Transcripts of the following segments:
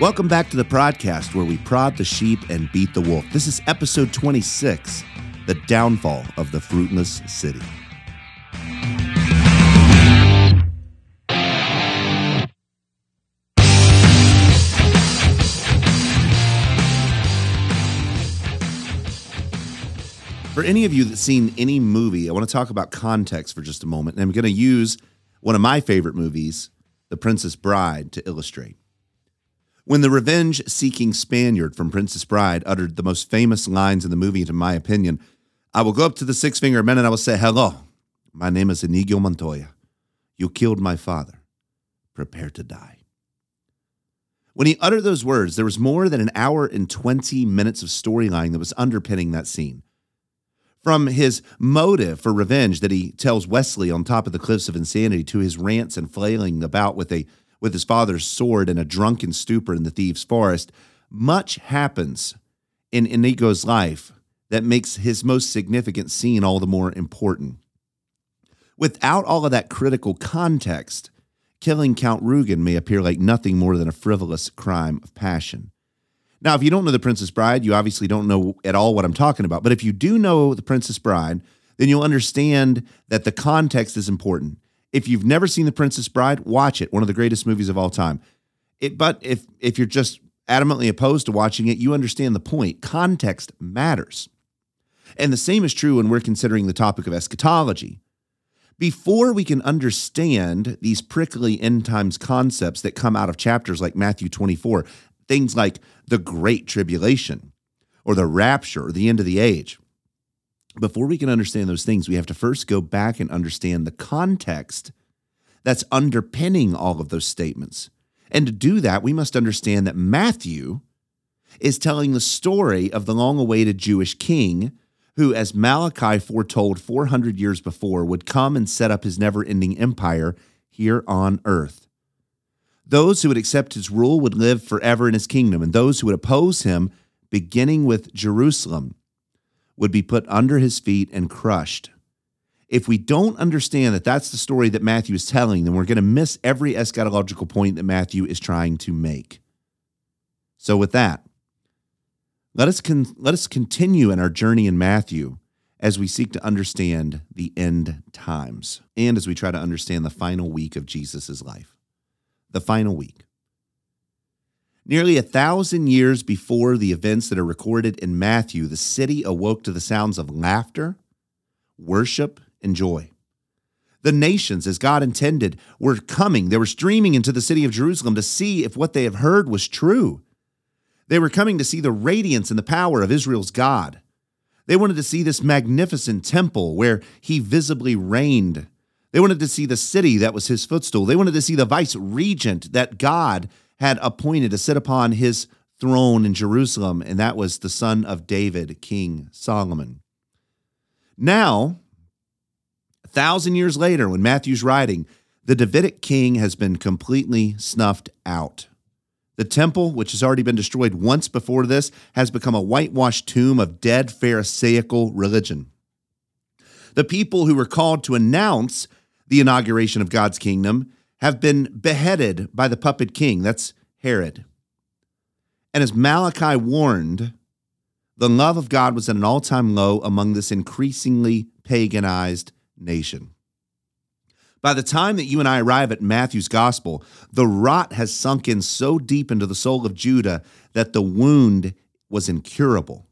Welcome back to the podcast where we prod the sheep and beat the wolf. This is episode 26 The Downfall of the Fruitless City. For any of you that's seen any movie, I want to talk about context for just a moment. And I'm going to use one of my favorite movies, The Princess Bride, to illustrate. When the revenge seeking Spaniard from Princess Bride uttered the most famous lines in the movie, to my opinion, I will go up to the six fingered men and I will say, Hello, my name is Inigo Montoya. You killed my father. Prepare to die. When he uttered those words, there was more than an hour and 20 minutes of storyline that was underpinning that scene from his motive for revenge that he tells Westley on top of the cliffs of insanity to his rants and flailing about with a with his father's sword in a drunken stupor in the thieves' forest, much happens in Inigo's life that makes his most significant scene all the more important. Without all of that critical context, killing Count Rugen may appear like nothing more than a frivolous crime of passion. Now, if you don't know The Princess Bride, you obviously don't know at all what I'm talking about. But if you do know The Princess Bride, then you'll understand that the context is important. If you've never seen The Princess Bride, watch it. One of the greatest movies of all time. It, but if if you're just adamantly opposed to watching it, you understand the point. Context matters. And the same is true when we're considering the topic of eschatology. Before we can understand these prickly end times concepts that come out of chapters like Matthew 24, things like the Great Tribulation or the rapture or the end of the age. Before we can understand those things, we have to first go back and understand the context that's underpinning all of those statements. And to do that, we must understand that Matthew is telling the story of the long awaited Jewish king who, as Malachi foretold 400 years before, would come and set up his never ending empire here on earth. Those who would accept his rule would live forever in his kingdom, and those who would oppose him, beginning with Jerusalem, would be put under his feet and crushed. If we don't understand that that's the story that Matthew is telling, then we're going to miss every eschatological point that Matthew is trying to make. So, with that, let us, con- let us continue in our journey in Matthew as we seek to understand the end times and as we try to understand the final week of Jesus' life the final week. Nearly a thousand years before the events that are recorded in Matthew, the city awoke to the sounds of laughter, worship, and joy. The nations, as God intended, were coming. They were streaming into the city of Jerusalem to see if what they have heard was true. They were coming to see the radiance and the power of Israel's God. They wanted to see this magnificent temple where he visibly reigned they wanted to see the city that was his footstool. They wanted to see the vice regent that God had appointed to sit upon his throne in Jerusalem, and that was the son of David, King Solomon. Now, a thousand years later, when Matthew's writing, the Davidic king has been completely snuffed out. The temple, which has already been destroyed once before this, has become a whitewashed tomb of dead Pharisaical religion. The people who were called to announce the inauguration of God's kingdom have been beheaded by the puppet king. That's Herod. And as Malachi warned, the love of God was at an all time low among this increasingly paganized nation. By the time that you and I arrive at Matthew's gospel, the rot has sunk in so deep into the soul of Judah that the wound was incurable.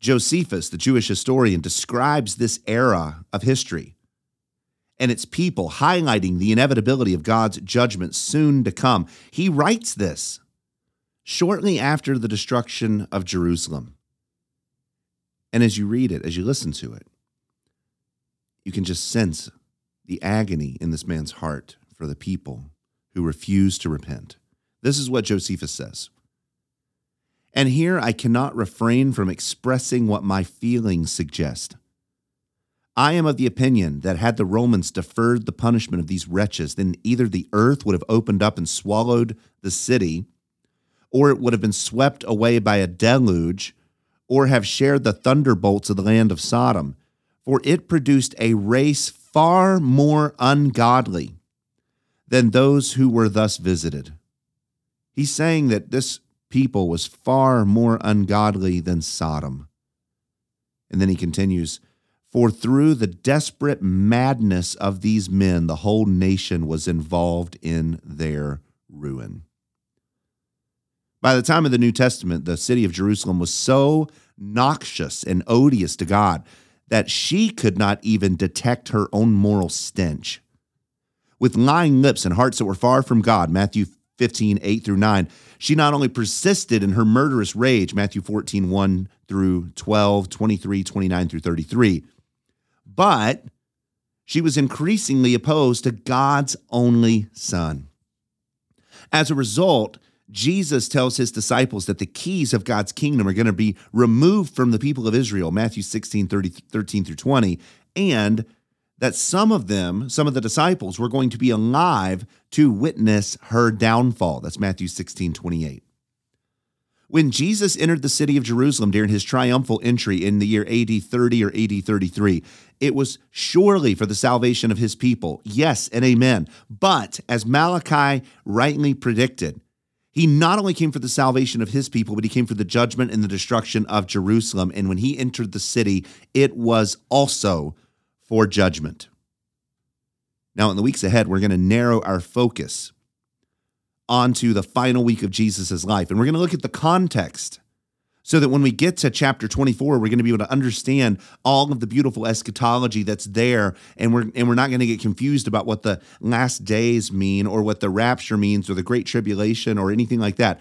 Josephus, the Jewish historian, describes this era of history and its people, highlighting the inevitability of God's judgment soon to come. He writes this shortly after the destruction of Jerusalem. And as you read it, as you listen to it, you can just sense the agony in this man's heart for the people who refuse to repent. This is what Josephus says. And here I cannot refrain from expressing what my feelings suggest. I am of the opinion that had the Romans deferred the punishment of these wretches, then either the earth would have opened up and swallowed the city, or it would have been swept away by a deluge, or have shared the thunderbolts of the land of Sodom. For it produced a race far more ungodly than those who were thus visited. He's saying that this people was far more ungodly than Sodom. And then he continues, For through the desperate madness of these men, the whole nation was involved in their ruin. By the time of the New Testament, the city of Jerusalem was so noxious and odious to God that she could not even detect her own moral stench. With lying lips and hearts that were far from God, Matthew 15, 8 through 9, she not only persisted in her murderous rage, Matthew 14, 1 through 12, 23, 29 through 33, but she was increasingly opposed to God's only Son. As a result, Jesus tells his disciples that the keys of God's kingdom are going to be removed from the people of Israel, Matthew 16, 30, 13 through 20, and that some of them, some of the disciples, were going to be alive to witness her downfall. That's Matthew 16, 28. When Jesus entered the city of Jerusalem during his triumphal entry in the year AD 30 or AD 33, it was surely for the salvation of his people. Yes and amen. But as Malachi rightly predicted, he not only came for the salvation of his people, but he came for the judgment and the destruction of Jerusalem. And when he entered the city, it was also for judgment. Now, in the weeks ahead, we're going to narrow our focus onto the final week of Jesus' life. And we're going to look at the context so that when we get to chapter 24 we're going to be able to understand all of the beautiful eschatology that's there. And we're and we're not going to get confused about what the last days mean or what the rapture means or the great tribulation or anything like that.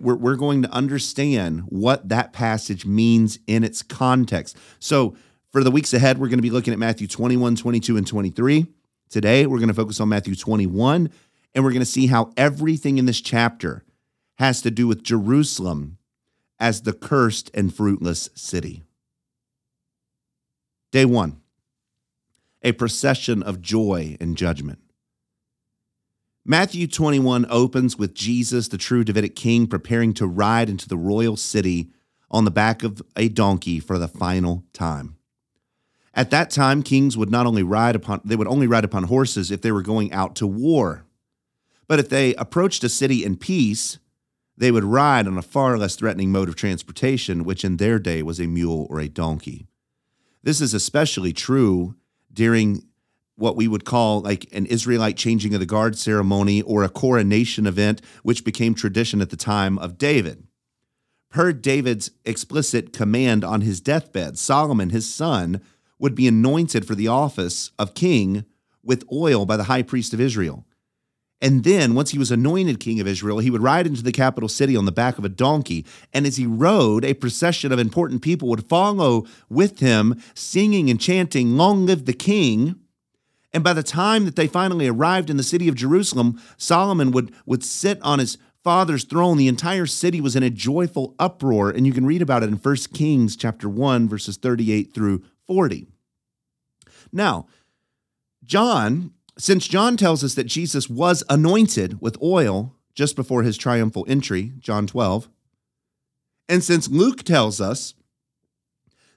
We're, we're going to understand what that passage means in its context. So for the weeks ahead we're going to be looking at matthew 21 22 and 23 today we're going to focus on matthew 21 and we're going to see how everything in this chapter has to do with jerusalem as the cursed and fruitless city. Day one, a procession of joy and judgment. Matthew 21 opens with Jesus, the true Davidic king, preparing to ride into the royal city on the back of a donkey for the final time. At that time, kings would not only ride upon they would only ride upon horses if they were going out to war. But if they approached a city in peace, they would ride on a far less threatening mode of transportation, which in their day was a mule or a donkey. This is especially true during what we would call like an Israelite changing of the guard ceremony or a coronation event, which became tradition at the time of David. Per David's explicit command on his deathbed, Solomon, his son, would be anointed for the office of king with oil by the high priest of Israel. And then, once he was anointed king of Israel, he would ride into the capital city on the back of a donkey. And as he rode, a procession of important people would follow with him, singing and chanting, Long live the king. And by the time that they finally arrived in the city of Jerusalem, Solomon would, would sit on his father's throne. The entire city was in a joyful uproar. And you can read about it in 1 Kings chapter 1, verses 38 through 40. Now, John since John tells us that Jesus was anointed with oil just before his triumphal entry, John 12, and since Luke tells us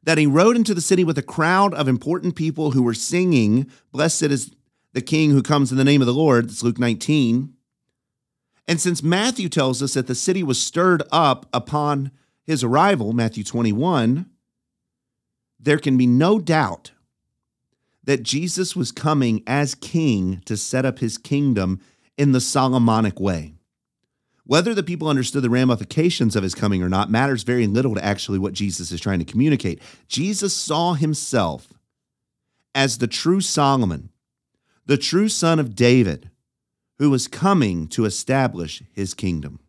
that he rode into the city with a crowd of important people who were singing, Blessed is the King who comes in the name of the Lord, it's Luke 19. And since Matthew tells us that the city was stirred up upon his arrival, Matthew 21, there can be no doubt that Jesus was coming as king to set up his kingdom in the Solomonic way. Whether the people understood the ramifications of his coming or not matters very little to actually what Jesus is trying to communicate. Jesus saw himself as the true Solomon, the true son of David, who was coming to establish his kingdom.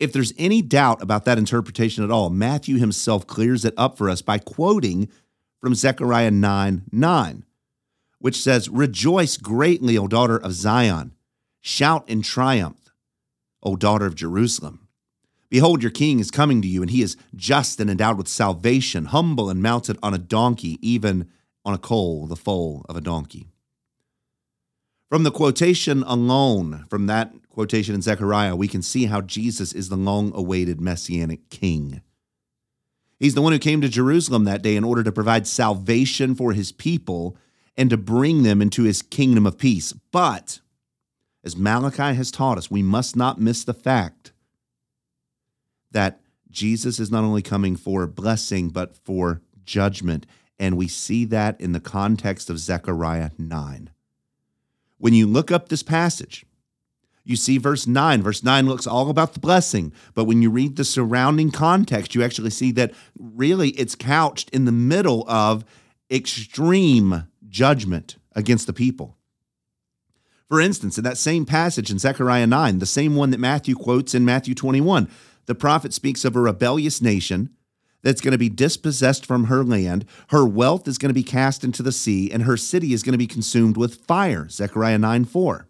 If there's any doubt about that interpretation at all, Matthew himself clears it up for us by quoting from Zechariah 9 9, which says, Rejoice greatly, O daughter of Zion. Shout in triumph, O daughter of Jerusalem. Behold, your king is coming to you, and he is just and endowed with salvation, humble and mounted on a donkey, even on a coal, the foal of a donkey. From the quotation alone, from that quotation in Zechariah, we can see how Jesus is the long awaited messianic king. He's the one who came to Jerusalem that day in order to provide salvation for his people and to bring them into his kingdom of peace. But as Malachi has taught us, we must not miss the fact that Jesus is not only coming for blessing, but for judgment. And we see that in the context of Zechariah 9. When you look up this passage, you see verse 9. Verse 9 looks all about the blessing, but when you read the surrounding context, you actually see that really it's couched in the middle of extreme judgment against the people. For instance, in that same passage in Zechariah 9, the same one that Matthew quotes in Matthew 21, the prophet speaks of a rebellious nation that's going to be dispossessed from her land. Her wealth is going to be cast into the sea, and her city is going to be consumed with fire. Zechariah 9 4.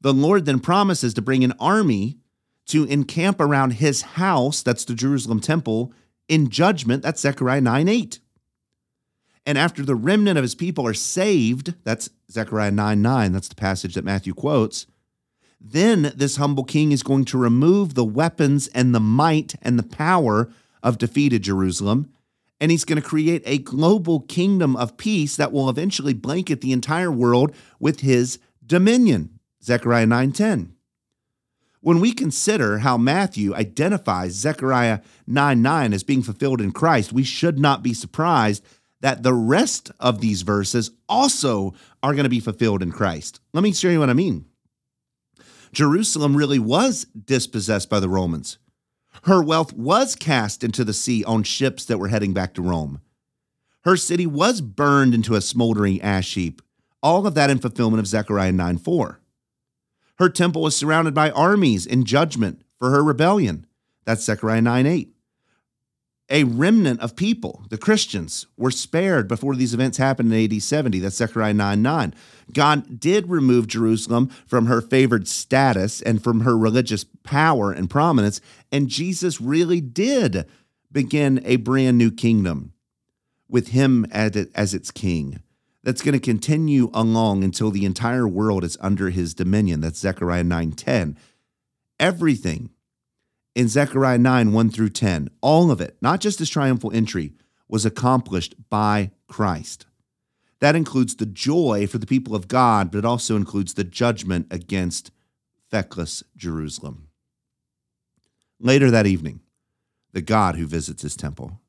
The Lord then promises to bring an army to encamp around his house, that's the Jerusalem temple, in judgment. That's Zechariah 9 8. And after the remnant of his people are saved, that's Zechariah 9 9, that's the passage that Matthew quotes. Then this humble king is going to remove the weapons and the might and the power of defeated Jerusalem. And he's going to create a global kingdom of peace that will eventually blanket the entire world with his dominion. Zechariah 9:10. When we consider how Matthew identifies Zechariah 9 9 as being fulfilled in Christ, we should not be surprised that the rest of these verses also are going to be fulfilled in Christ. Let me show you what I mean. Jerusalem really was dispossessed by the Romans. Her wealth was cast into the sea on ships that were heading back to Rome. Her city was burned into a smoldering ash heap. All of that in fulfillment of Zechariah 9 4. Her temple was surrounded by armies in judgment for her rebellion. That's Zechariah 9 8 a remnant of people, the Christians, were spared before these events happened in AD 70. That's Zechariah 9 9. God did remove Jerusalem from her favored status and from her religious power and prominence, and Jesus really did begin a brand new kingdom with him as, as its king that's going to continue along until the entire world is under his dominion. That's Zechariah 9 10. Everything in Zechariah 9, 1 through 10, all of it, not just his triumphal entry, was accomplished by Christ. That includes the joy for the people of God, but it also includes the judgment against feckless Jerusalem. Later that evening, the God who visits his temple.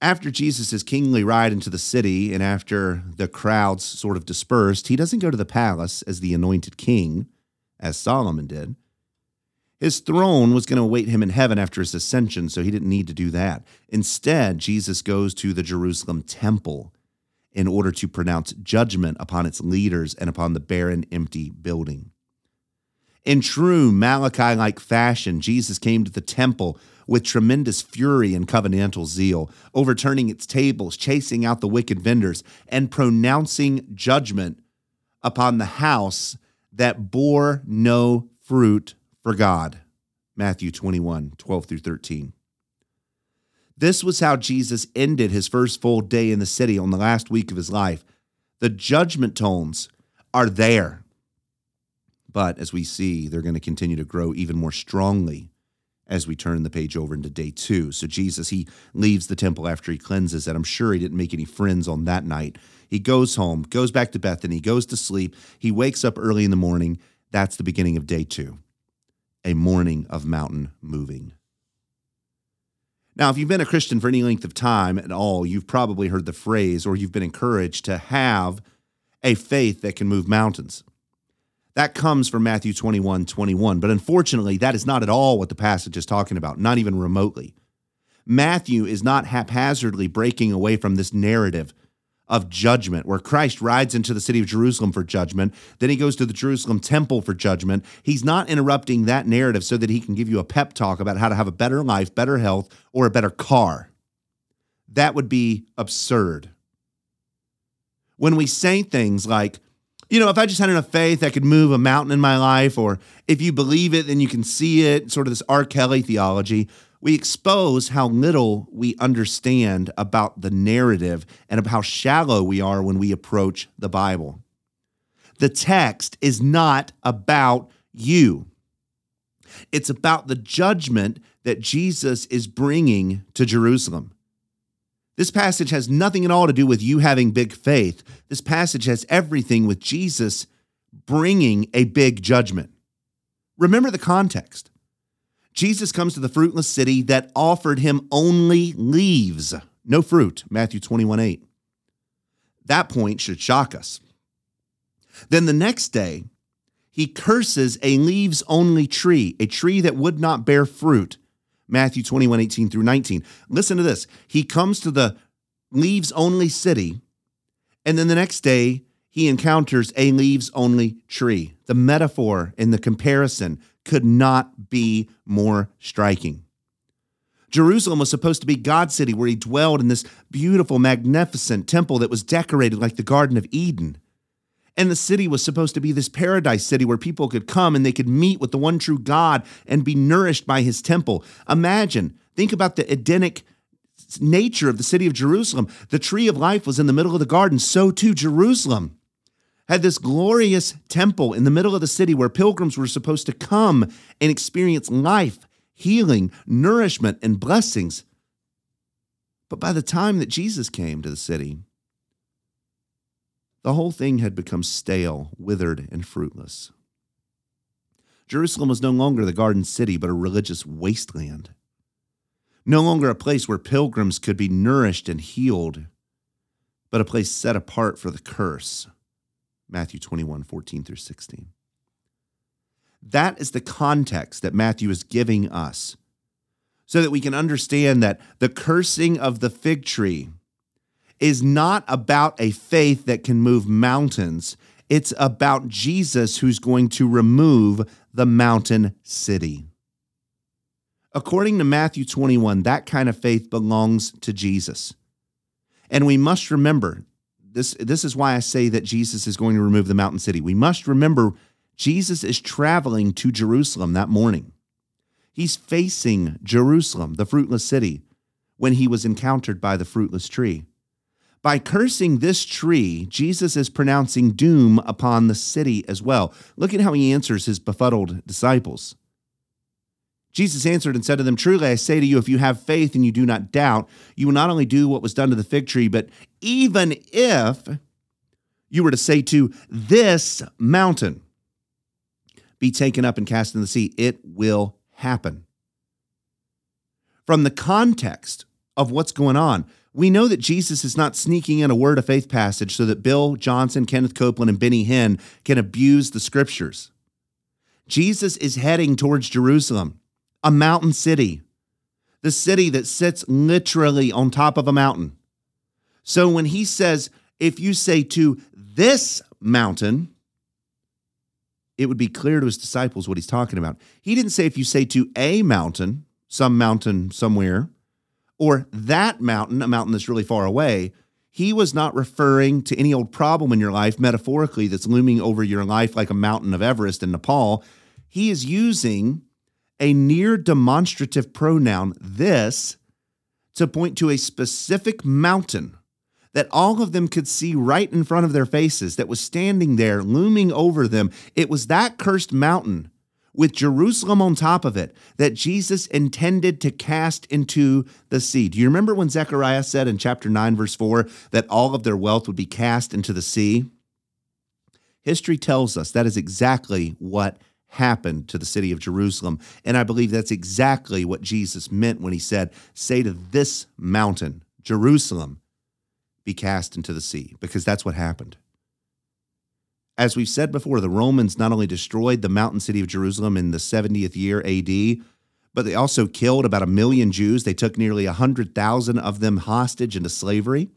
After Jesus' kingly ride into the city and after the crowds sort of dispersed, he doesn't go to the palace as the anointed king, as Solomon did. His throne was going to await him in heaven after his ascension, so he didn't need to do that. Instead, Jesus goes to the Jerusalem temple in order to pronounce judgment upon its leaders and upon the barren, empty building. In true Malachi like fashion, Jesus came to the temple with tremendous fury and covenantal zeal, overturning its tables, chasing out the wicked vendors, and pronouncing judgment upon the house that bore no fruit for God. Matthew 21, 12 through 13. This was how Jesus ended his first full day in the city on the last week of his life. The judgment tones are there. But as we see, they're going to continue to grow even more strongly as we turn the page over into day two. So Jesus, he leaves the temple after he cleanses it. I'm sure he didn't make any friends on that night. He goes home, goes back to Bethany, goes to sleep. He wakes up early in the morning. That's the beginning of day two a morning of mountain moving. Now, if you've been a Christian for any length of time at all, you've probably heard the phrase or you've been encouraged to have a faith that can move mountains. That comes from Matthew 21 21. But unfortunately, that is not at all what the passage is talking about, not even remotely. Matthew is not haphazardly breaking away from this narrative of judgment, where Christ rides into the city of Jerusalem for judgment. Then he goes to the Jerusalem temple for judgment. He's not interrupting that narrative so that he can give you a pep talk about how to have a better life, better health, or a better car. That would be absurd. When we say things like, you know, if I just had enough faith, I could move a mountain in my life, or if you believe it, then you can see it, sort of this R. Kelly theology we expose how little we understand about the narrative and of how shallow we are when we approach the Bible. The text is not about you. It's about the judgment that Jesus is bringing to Jerusalem. This passage has nothing at all to do with you having big faith. This passage has everything with Jesus bringing a big judgment. Remember the context. Jesus comes to the fruitless city that offered him only leaves, no fruit, Matthew 21 8. That point should shock us. Then the next day, he curses a leaves only tree, a tree that would not bear fruit, Matthew 21 18 through 19. Listen to this. He comes to the leaves only city, and then the next day, he encounters a leaves only tree. The metaphor and the comparison could not be more striking. Jerusalem was supposed to be God's city where he dwelled in this beautiful, magnificent temple that was decorated like the Garden of Eden. And the city was supposed to be this paradise city where people could come and they could meet with the one true God and be nourished by his temple. Imagine, think about the Edenic nature of the city of Jerusalem. The tree of life was in the middle of the garden, so too Jerusalem had this glorious temple in the middle of the city where pilgrims were supposed to come and experience life, healing, nourishment, and blessings. But by the time that Jesus came to the city, the whole thing had become stale, withered, and fruitless. Jerusalem was no longer the garden city, but a religious wasteland. No longer a place where pilgrims could be nourished and healed, but a place set apart for the curse. Matthew 21, 14 through 16. That is the context that Matthew is giving us so that we can understand that the cursing of the fig tree is not about a faith that can move mountains. It's about Jesus who's going to remove the mountain city. According to Matthew 21, that kind of faith belongs to Jesus. And we must remember this, this is why I say that Jesus is going to remove the mountain city. We must remember Jesus is traveling to Jerusalem that morning. He's facing Jerusalem, the fruitless city, when he was encountered by the fruitless tree. By cursing this tree, Jesus is pronouncing doom upon the city as well. Look at how he answers his befuddled disciples. Jesus answered and said to them, Truly I say to you, if you have faith and you do not doubt, you will not only do what was done to the fig tree, but even if you were to say to this mountain, be taken up and cast in the sea, it will happen. From the context of what's going on, we know that Jesus is not sneaking in a word of faith passage so that Bill Johnson, Kenneth Copeland, and Benny Hinn can abuse the scriptures. Jesus is heading towards Jerusalem a mountain city, the city that sits literally on top of a mountain. So when he says, if you say to this mountain, it would be clear to his disciples what he's talking about. He didn't say if you say to a mountain, some mountain somewhere, or that mountain, a mountain that's really far away. He was not referring to any old problem in your life, metaphorically, that's looming over your life like a mountain of Everest in Nepal. He is using a near demonstrative pronoun, this, to point to a specific mountain that all of them could see right in front of their faces that was standing there, looming over them. It was that cursed mountain with Jerusalem on top of it that Jesus intended to cast into the sea. Do you remember when Zechariah said in chapter 9, verse 4, that all of their wealth would be cast into the sea? History tells us that is exactly what happened to the city of Jerusalem. And I believe that's exactly what Jesus meant when he said, Say to this mountain, Jerusalem, be cast into the sea, because that's what happened. As we've said before, the Romans not only destroyed the mountain city of Jerusalem in the 70th year AD, but they also killed about a million Jews. They took nearly 100,000 of them hostage into slavery.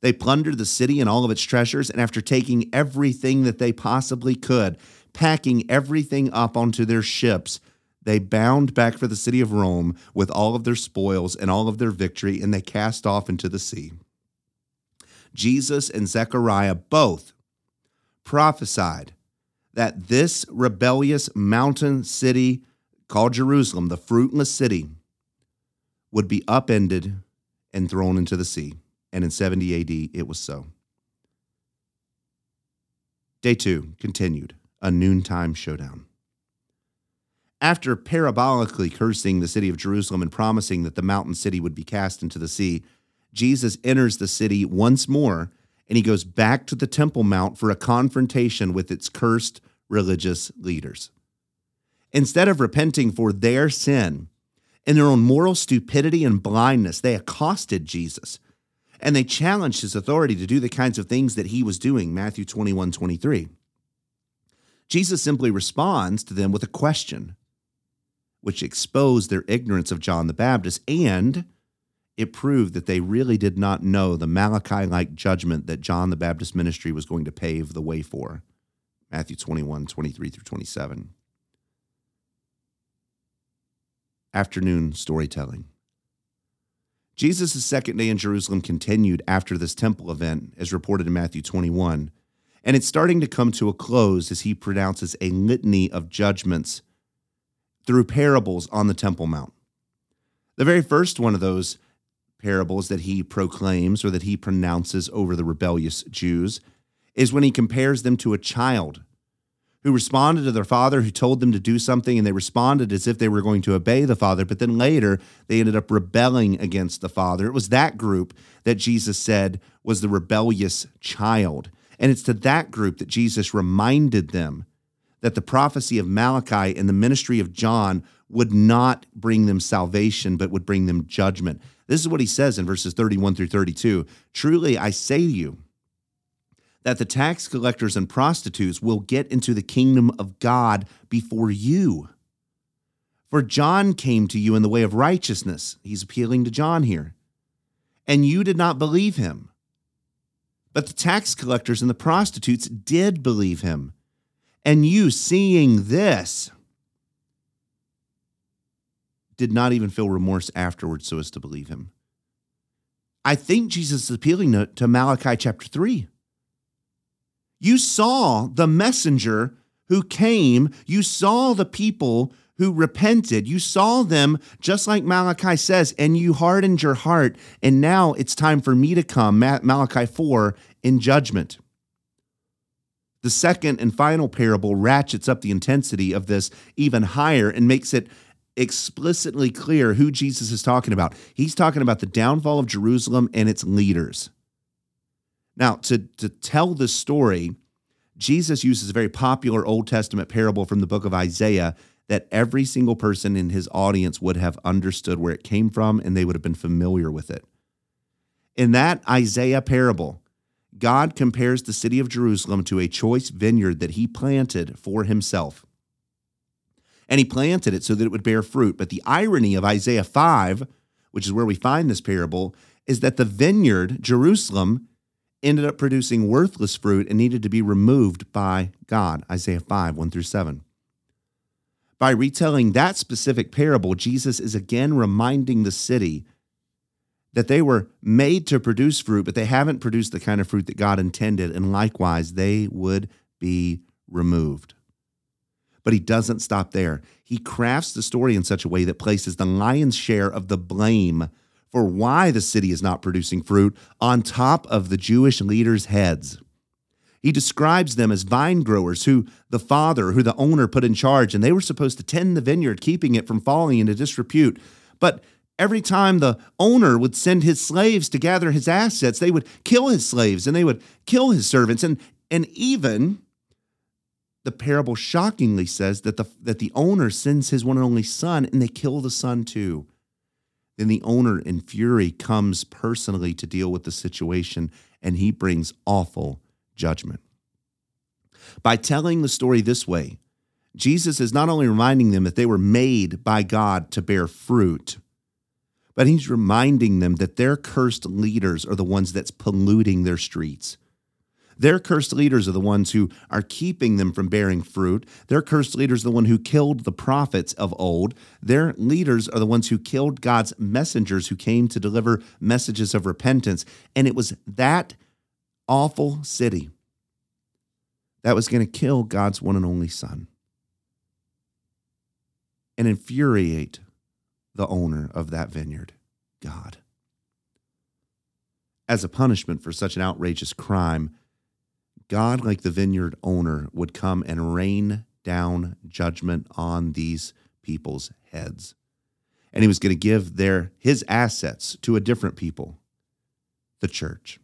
They plundered the city and all of its treasures, and after taking everything that they possibly could, packing everything up onto their ships, they bound back for the city of Rome with all of their spoils and all of their victory, and they cast off into the sea. Jesus and Zechariah both prophesied that this rebellious mountain city called Jerusalem, the fruitless city, would be upended and thrown into the sea. And in 70 AD, it was so. Day two continued a noontime showdown. After parabolically cursing the city of Jerusalem and promising that the mountain city would be cast into the sea, Jesus enters the city once more and he goes back to the Temple Mount for a confrontation with its cursed religious leaders. Instead of repenting for their sin and their own moral stupidity and blindness, they accosted Jesus and they challenged his authority to do the kinds of things that he was doing. Matthew 21 23. Jesus simply responds to them with a question, which exposed their ignorance of John the Baptist and it proved that they really did not know the Malachi like judgment that John the Baptist ministry was going to pave the way for. Matthew 21, 23 through 27. Afternoon storytelling. Jesus' second day in Jerusalem continued after this temple event, as reported in Matthew 21, and it's starting to come to a close as he pronounces a litany of judgments through parables on the Temple Mount. The very first one of those parables that he proclaims or that he pronounces over the rebellious Jews is when he compares them to a child who responded to their father who told them to do something and they responded as if they were going to obey the father. But then later they ended up rebelling against the father. It was that group that Jesus said was the rebellious child. And it's to that group that Jesus reminded them that the prophecy of Malachi and the ministry of John would not bring them salvation but would bring them judgment this is what he says in verses 31 through 32 Truly, I say to you, that the tax collectors and prostitutes will get into the kingdom of God before you. For John came to you in the way of righteousness. He's appealing to John here. And you did not believe him. But the tax collectors and the prostitutes did believe him. And you, seeing this, did not even feel remorse afterwards so as to believe him. I think Jesus is appealing to, to Malachi chapter 3. You saw the messenger who came, you saw the people who repented. You saw them just like Malachi says, and you hardened your heart. And now it's time for me to come, Malachi 4, in judgment. The second and final parable ratchets up the intensity of this even higher and makes it explicitly clear who Jesus is talking about. He's talking about the downfall of Jerusalem and its leaders. Now, to, to tell this story, Jesus uses a very popular Old Testament parable from the book of Isaiah that every single person in his audience would have understood where it came from and they would have been familiar with it. In that Isaiah parable, God compares the city of Jerusalem to a choice vineyard that he planted for himself and he planted it so that it would bear fruit. But the irony of Isaiah 5, which is where we find this parable, is that the vineyard, Jerusalem, ended up producing worthless fruit and needed to be removed by God. Isaiah 5, 1 through 7. By retelling that specific parable, Jesus is again reminding the city that they were made to produce fruit, but they haven't produced the kind of fruit that God intended, and likewise, they would be removed. But he doesn't stop there. He crafts the story in such a way that places the lion's share of the blame for why the city is not producing fruit on top of the Jewish leaders' heads. He describes them as vine growers who the father, who the owner put in charge, and they were supposed to tend the vineyard, keeping it from falling into disrepute. But every time the owner would send his slaves to gather his assets, they would kill his slaves and they would kill his servants. And, and even the parable shockingly says that the, that the owner sends his one and only son and they kill the son too. Then the owner, in fury, comes personally to deal with the situation and he brings awful judgment. By telling the story this way, Jesus is not only reminding them that they were made by God to bear fruit, but he's reminding them that their cursed leaders are the ones that's polluting their streets. Their cursed leaders are the ones who are keeping them from bearing fruit. Their cursed leaders are the one who killed the prophets of old. Their leaders are the ones who killed God's messengers who came to deliver messages of repentance. And it was that awful city that was going to kill God's one and only son and infuriate the owner of that vineyard, God. As a punishment for such an outrageous crime, God, like the vineyard owner, would come and rain down judgment on these people's heads. And he was going to give their his assets to a different people, the church.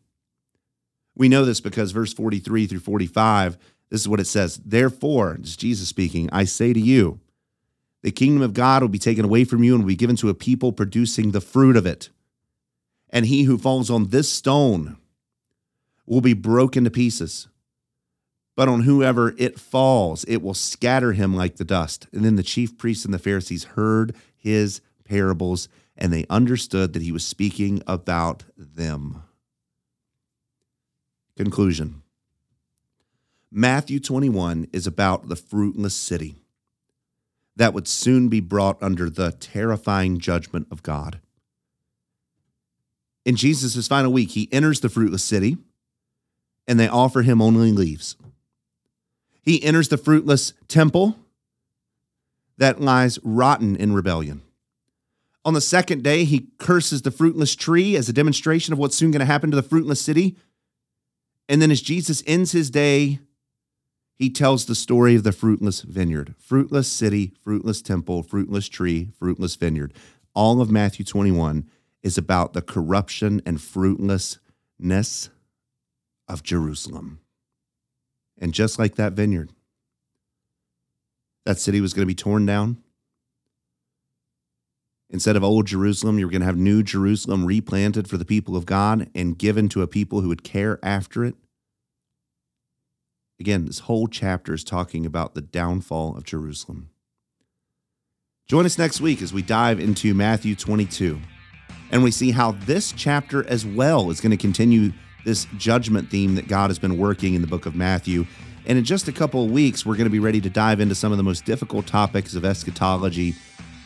We know this because verse 43 through 45, this is what it says. Therefore, is Jesus speaking, I say to you, the kingdom of God will be taken away from you and will be given to a people producing the fruit of it. And he who falls on this stone will be broken to pieces. But on whoever it falls, it will scatter him like the dust. And then the chief priests and the Pharisees heard his parables, and they understood that he was speaking about them. Conclusion Matthew 21 is about the fruitless city that would soon be brought under the terrifying judgment of God. In Jesus' final week, he enters the fruitless city and they offer him only leaves. He enters the fruitless temple that lies rotten in rebellion. On the second day, he curses the fruitless tree as a demonstration of what's soon going to happen to the fruitless city. And then, as Jesus ends his day, he tells the story of the fruitless vineyard fruitless city, fruitless temple, fruitless tree, fruitless vineyard. All of Matthew 21 is about the corruption and fruitlessness of Jerusalem. And just like that vineyard, that city was going to be torn down. Instead of old Jerusalem, you were going to have new Jerusalem replanted for the people of God and given to a people who would care after it. Again, this whole chapter is talking about the downfall of Jerusalem. Join us next week as we dive into Matthew 22 and we see how this chapter as well is going to continue this judgment theme that God has been working in the book of Matthew. And in just a couple of weeks, we're going to be ready to dive into some of the most difficult topics of eschatology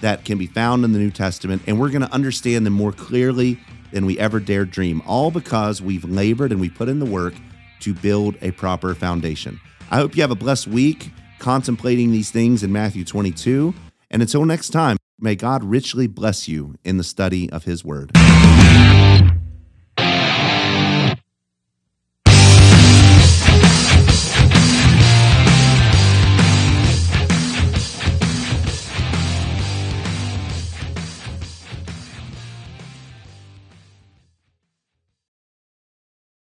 that can be found in the New Testament. And we're going to understand them more clearly than we ever dared dream, all because we've labored and we put in the work to build a proper foundation. I hope you have a blessed week contemplating these things in Matthew 22. And until next time, may God richly bless you in the study of His Word.